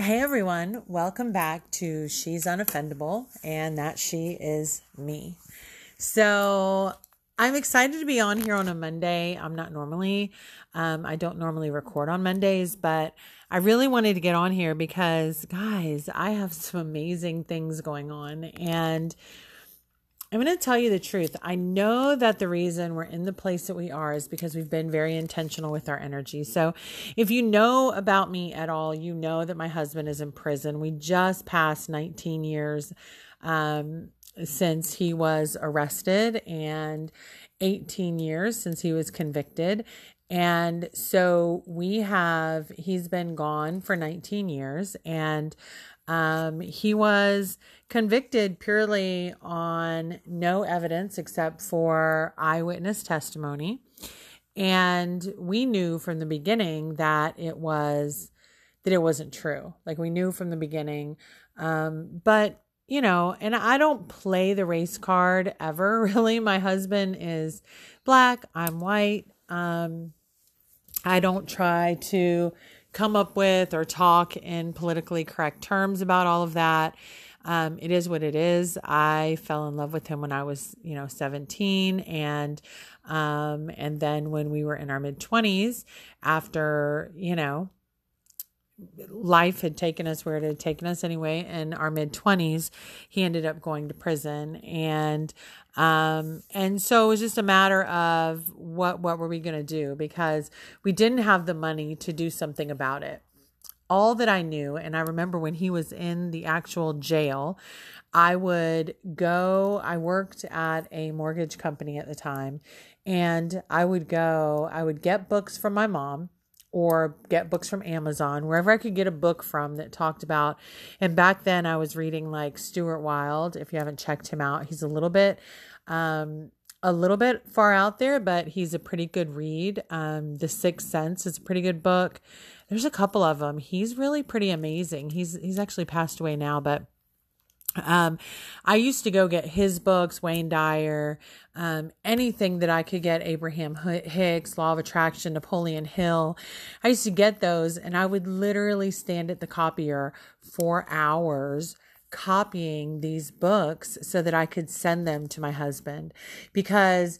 Hey everyone, welcome back to She's Unoffendable, and that she is me. So I'm excited to be on here on a Monday. I'm not normally, um, I don't normally record on Mondays, but I really wanted to get on here because, guys, I have some amazing things going on, and I'm going to tell you the truth. I know that the reason we're in the place that we are is because we've been very intentional with our energy. So, if you know about me at all, you know that my husband is in prison. We just passed 19 years um, since he was arrested and 18 years since he was convicted. And so we have, he's been gone for 19 years and um, he was convicted purely on no evidence except for eyewitness testimony. And we knew from the beginning that it was that it wasn't true. Like we knew from the beginning. Um, but you know, and I don't play the race card ever really. My husband is black, I'm white. Um, I don't try to come up with or talk in politically correct terms about all of that. Um, it is what it is. I fell in love with him when I was, you know, 17 and um, and then when we were in our mid 20s after, you know, life had taken us where it had taken us anyway. In our mid 20s he ended up going to prison. And um and so it was just a matter of what what were we going to do? Because we didn't have the money to do something about it. All that I knew and I remember when he was in the actual jail I would go I worked at a mortgage company at the time and I would go I would get books from my mom or get books from Amazon, wherever I could get a book from that talked about. And back then I was reading like Stuart Wilde. If you haven't checked him out, he's a little bit, um, a little bit far out there, but he's a pretty good read. Um, the Sixth Sense is a pretty good book. There's a couple of them. He's really pretty amazing. He's he's actually passed away now, but um, I used to go get his books, Wayne Dyer, um, anything that I could get, Abraham Hicks, Law of Attraction, Napoleon Hill. I used to get those and I would literally stand at the copier for hours copying these books so that I could send them to my husband because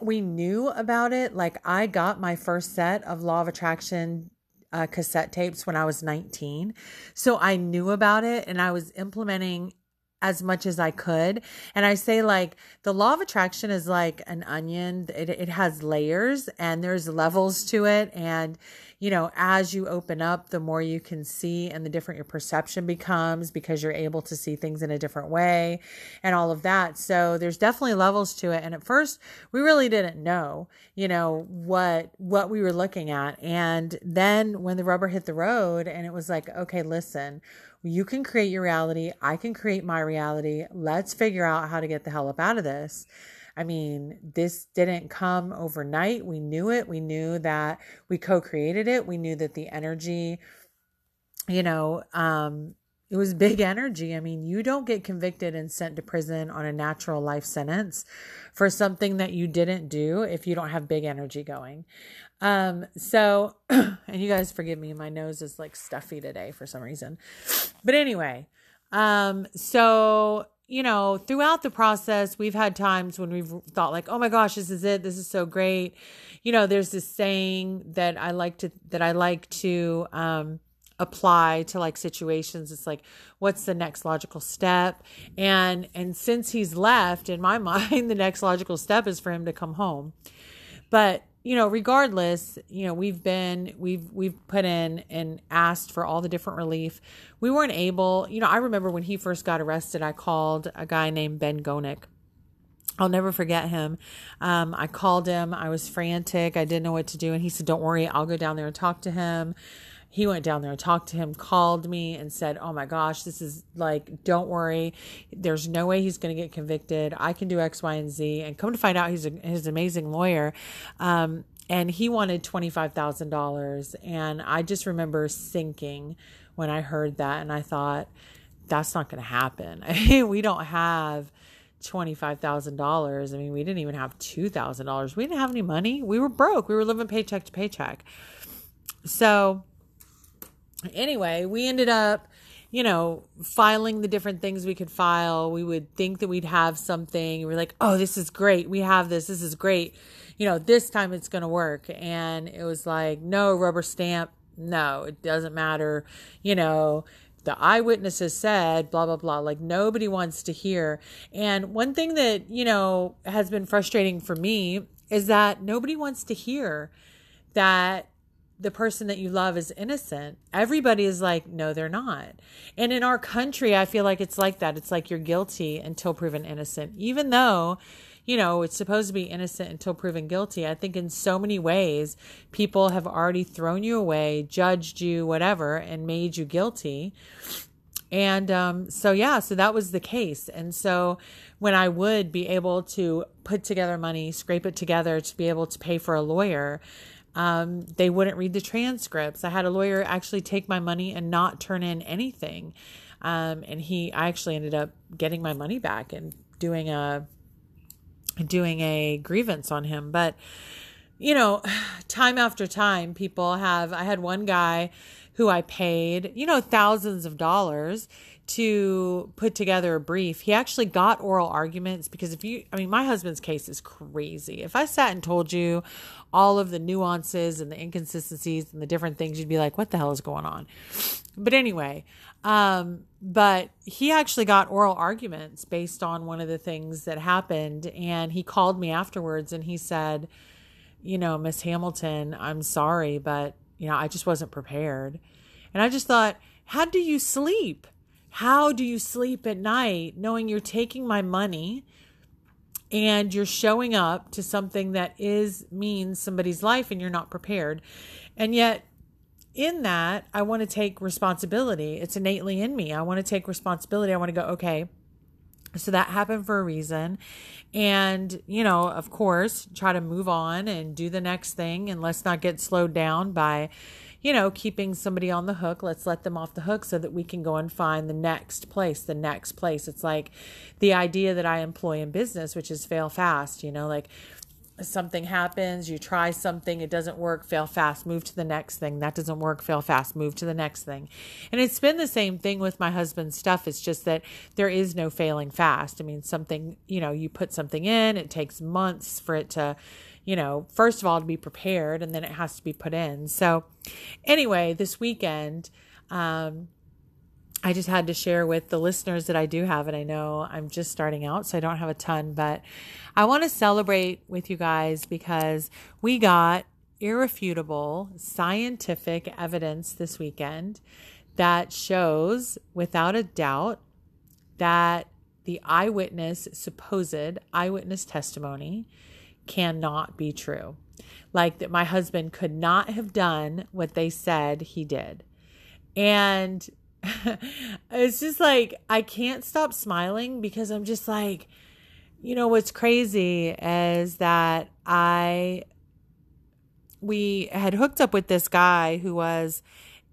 we knew about it. Like I got my first set of Law of Attraction uh, cassette tapes when I was 19. So I knew about it and I was implementing as much as I could. And I say, like, the law of attraction is like an onion, it, it has layers and there's levels to it. And, you know, as you open up, the more you can see and the different your perception becomes because you're able to see things in a different way and all of that. So there's definitely levels to it. And at first, we really didn't know, you know, what what we were looking at. And then when the rubber hit the road and it was like, okay, listen, you can create your reality. I can create my reality. Let's figure out how to get the hell up out of this. I mean, this didn't come overnight. We knew it. We knew that we co created it. We knew that the energy, you know, um, it was big energy. I mean, you don't get convicted and sent to prison on a natural life sentence for something that you didn't do if you don't have big energy going. Um, so, and you guys forgive me, my nose is like stuffy today for some reason. But anyway, um, so you know, throughout the process, we've had times when we've thought like, "Oh my gosh, this is it. This is so great." You know, there's this saying that I like to that I like to um apply to like situations it's like what's the next logical step and and since he's left in my mind the next logical step is for him to come home but you know, regardless, you know, we've been we've we've put in and asked for all the different relief. We weren't able, you know, I remember when he first got arrested, I called a guy named Ben Gonek. I'll never forget him. Um, I called him. I was frantic. I didn't know what to do. And he said, Don't worry, I'll go down there and talk to him. He went down there and talked to him, called me and said, Oh my gosh, this is like, don't worry. There's no way he's going to get convicted. I can do X, Y, and Z. And come to find out, he's, a, an amazing lawyer. Um, and he wanted $25,000. And I just remember sinking when I heard that. And I thought, that's not going to happen. We don't have $25,000. I mean, we didn't even have $2,000. We didn't have any money. We were broke. We were living paycheck to paycheck. So anyway, we ended up, you know, filing the different things we could file. We would think that we'd have something. We're like, oh, this is great. We have this. This is great. You know, this time it's going to work. And it was like, no rubber stamp. No, it doesn't matter. You know, the eyewitnesses said blah blah blah like nobody wants to hear and one thing that you know has been frustrating for me is that nobody wants to hear that the person that you love is innocent. Everybody is like, no, they're not. And in our country, I feel like it's like that. It's like you're guilty until proven innocent, even though, you know, it's supposed to be innocent until proven guilty. I think in so many ways, people have already thrown you away, judged you, whatever, and made you guilty. And um, so, yeah, so that was the case. And so, when I would be able to put together money, scrape it together to be able to pay for a lawyer, um, they wouldn't read the transcripts. I had a lawyer actually take my money and not turn in anything. Um, and he, I actually ended up getting my money back and doing a, doing a grievance on him. But, you know, time after time, people have, I had one guy who I paid, you know, thousands of dollars to put together a brief. He actually got oral arguments because if you, I mean, my husband's case is crazy. If I sat and told you all of the nuances and the inconsistencies and the different things, you'd be like, what the hell is going on? But anyway, um, but he actually got oral arguments based on one of the things that happened. And he called me afterwards and he said, you know, Miss Hamilton, I'm sorry, but, you know, I just wasn't prepared. And I just thought, how do you sleep? How do you sleep at night knowing you're taking my money and you're showing up to something that is means somebody's life and you're not prepared? And yet in that, I want to take responsibility. It's innately in me. I want to take responsibility. I want to go, okay, so that happened for a reason. And, you know, of course, try to move on and do the next thing and let's not get slowed down by, you know, keeping somebody on the hook. Let's let them off the hook so that we can go and find the next place, the next place. It's like the idea that I employ in business, which is fail fast, you know, like something happens, you try something, it doesn't work, fail fast, move to the next thing. That doesn't work, fail fast, move to the next thing. And it's been the same thing with my husband's stuff. It's just that there is no failing fast. I mean, something, you know, you put something in, it takes months for it to you know, first of all, to be prepared and then it has to be put in. So, anyway, this weekend, um, I just had to share with the listeners that I do have, and I know I'm just starting out, so I don't have a ton, but I want to celebrate with you guys because we got irrefutable scientific evidence this weekend that shows without a doubt that the eyewitness, supposed eyewitness testimony, cannot be true. Like that my husband could not have done what they said he did. And it's just like I can't stop smiling because I'm just like, you know, what's crazy is that I we had hooked up with this guy who was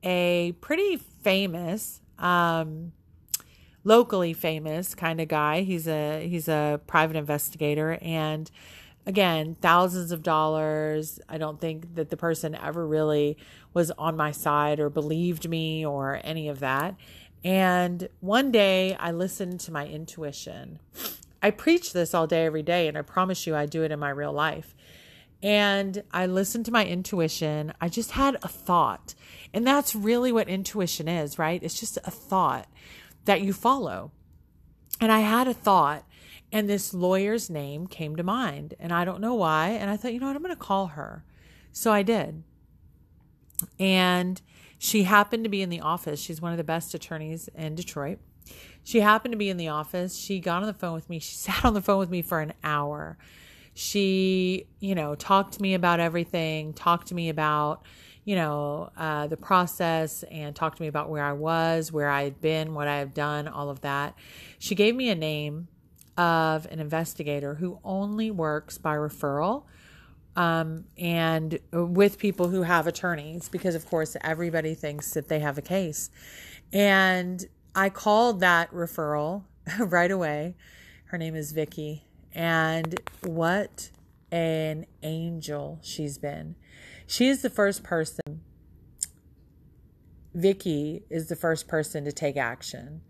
a pretty famous um locally famous kind of guy. He's a he's a private investigator and again, thousands of dollars. I don't think that the person ever really was on my side or believed me or any of that. And one day I listened to my intuition. I preach this all day, every day, and I promise you I do it in my real life. And I listened to my intuition. I just had a thought. And that's really what intuition is, right? It's just a thought that you follow. And I had a thought and this lawyer's name came to mind, and I don't know why. And I thought, you know what, I'm going to call her. So I did. And she happened to be in the office. She's one of the best attorneys in Detroit. She happened to be in the office. She got on the phone with me. She sat on the phone with me for an hour. She, you know, talked to me about everything, talked to me about, you know, uh, the process and talked to me about where I was, where I had been, what I have done, all of that. She gave me a name of an investigator who only works by referral um, and with people who have attorneys because, of course, everybody thinks that they have a case. And I called that referral right away. Her name is Vicky, and what an angel she's been. She is the first person Vicky is the first person to take action.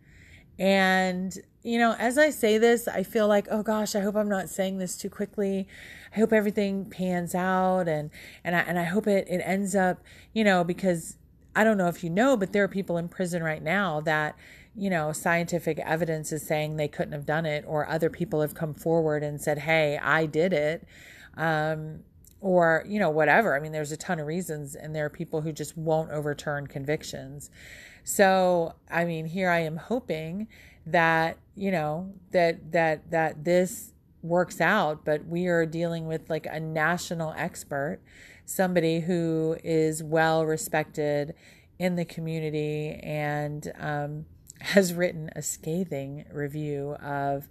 And, you know, as I say this, I feel like, oh gosh, I hope I'm not saying this too quickly. I hope everything pans out and and I and I hope it, it ends up, you know, because I don't know if you know, but there are people in prison right now that, you know, scientific evidence is saying they couldn't have done it, or other people have come forward and said, hey, I did it. Um, or, you know, whatever. I mean, there's a ton of reasons, and there are people who just won't overturn convictions. So, I mean, here I am hoping that, you know, that, that, that this works out, but we are dealing with like a national expert somebody who is well respected in the community and um, has written a scathing review of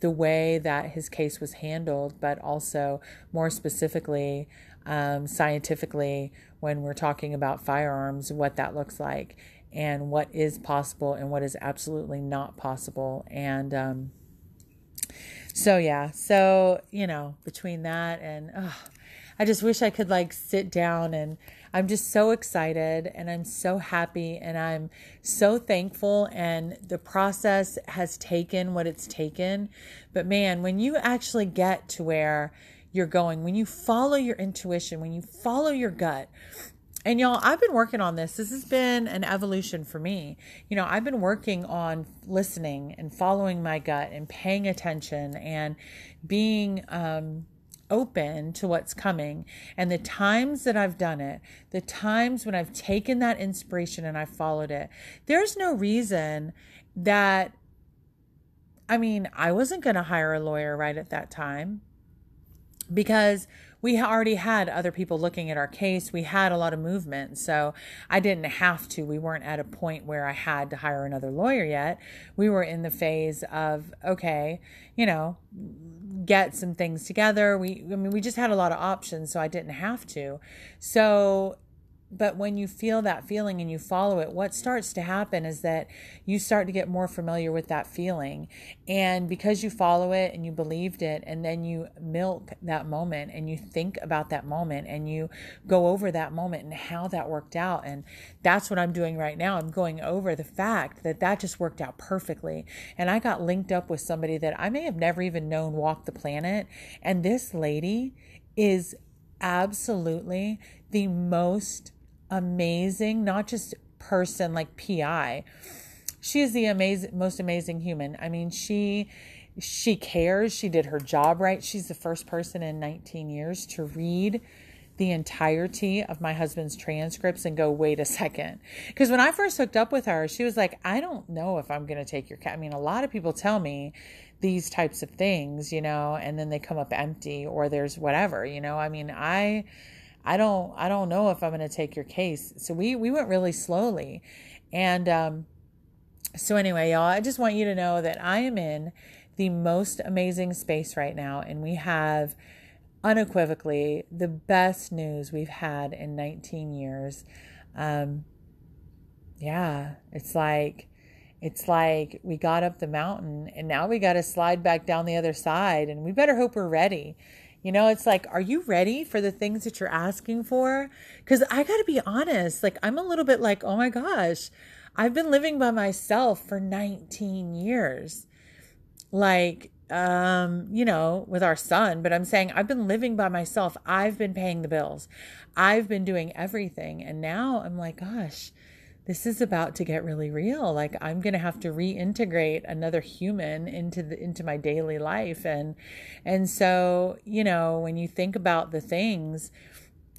the way that his case was handled, but also more specifically, um, scientifically, when we're talking about firearms, what that looks like and what is possible and what is absolutely not possible. And um, so, yeah, so, you know, between that and, oh, I just wish I could like sit down and I'm just so excited and I'm so happy and I'm so thankful and the process has taken what it's taken. But man, when you actually get to where you're going, when you follow your intuition, when you follow your gut, and y'all, I've been working on this. This has been an evolution for me. You know, I've been working on listening and following my gut and paying attention and being um, open to what's coming. And the times that I've done it, the times when I've taken that inspiration and I've followed it, there's no reason that, I mean, I wasn't going to hire a lawyer right at that time because we already had other people looking at our case. We had a lot of movement. So I didn't have to. We weren't at a point where I had to hire another lawyer yet. We were in the phase of, okay, you know, get some things together. We, I mean, we just had a lot of options, so I didn't have to. So but when you feel that feeling and you follow it, what starts to happen is that you start to get more familiar with that feeling. And because you follow it and you believed it, and then you milk that moment and you think about that moment and you go over that moment and how that worked out. And that's what I'm doing right now. I'm going over the fact that that just worked out perfectly. And I got linked up with somebody that I may have never even known walked the planet. And this lady is absolutely the most amazing, not just person like PI. She is the amazing, most amazing human. I mean, she she cares. She did her job right. She's the first person in 19 years to read the entirety of my husband's transcripts and go, wait a second. Because when I first hooked up with her, she was like, I don't know if I'm going to take your cat. I mean, a lot of people tell me these types of things, you know, and then they come up empty or there's whatever, you know. I mean, I I don't I don't know if I'm going to take your case. So we we went really slowly. And um so anyway, y'all, I just want you to know that I am in the most amazing space right now and we have unequivocally the best news we've had in 19 years. Um yeah, it's like it's like we got up the mountain and now we got to slide back down the other side and we better hope we're ready you know, it's like, are you ready for the things that you're asking for? Because I got to be honest, like, I'm a little bit like, oh my gosh, I've been living by myself for 19 years. Like, um, you know, with our son, but I'm saying I've been living by myself. I've been paying the bills. I've been doing everything. And now I'm like, gosh, this is about to get really real. Like i'm going to have to reintegrate another human into the into my daily life. And and so you know when you think about the things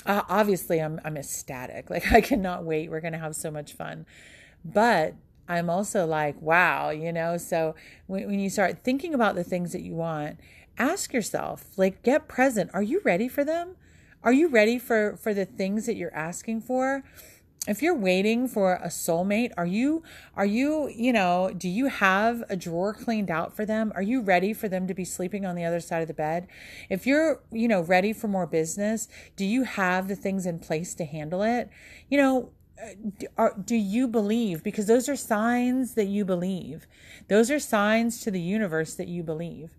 uh, obviously i'm i'm ecstatic. Like i cannot wait. We're going to have so much fun. But i'm also like wow you know? So when, when you start thinking about the things that you want ask yourself like get present. Are you ready for them? Are you ready for for the things that you're asking for if you're waiting for a soulmate are you are you you know do you have a drawer cleaned out for them? Are you ready for them to be sleeping on the other side of the bed? If you're you know ready for more business do you have the things in place to handle it? You know uh, are, do you believe? Because those are signs that you believe. Those are signs to the universe that you believe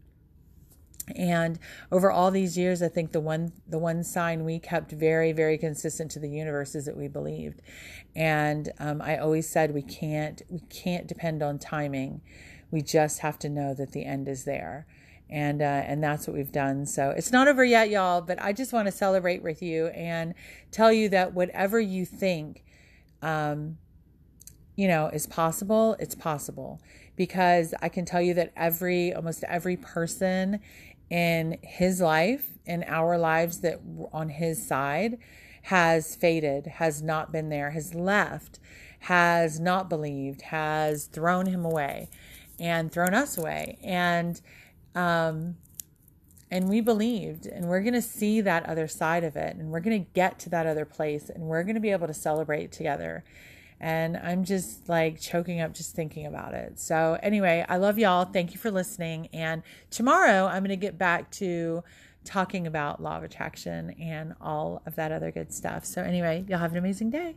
and over all these years i think the one the one sign we kept very very consistent to the universe is that we believed. And um, i always said we can't we can't depend on timing. We just have to know that the end is there. And uh, and that's what we've done. So it's not over yet y'all but i just want to celebrate with you and tell you that whatever you think um, you know is possible it's possible. Because i can tell you that every almost every person in his life, in our lives that on his side, has faded, has not been there, has left, has not believed, has thrown him away and thrown us away. And, um, and we believed, and we're going to see that other side of it, and we're going to get to that other place, and we're going to be able to celebrate together and I'm just like choking up just thinking about it. So, anyway, I love y'all. Thank you for listening. And tomorrow I'm going to get back to talking about law of attraction and all of that other good stuff. So, anyway, y'all have an amazing day.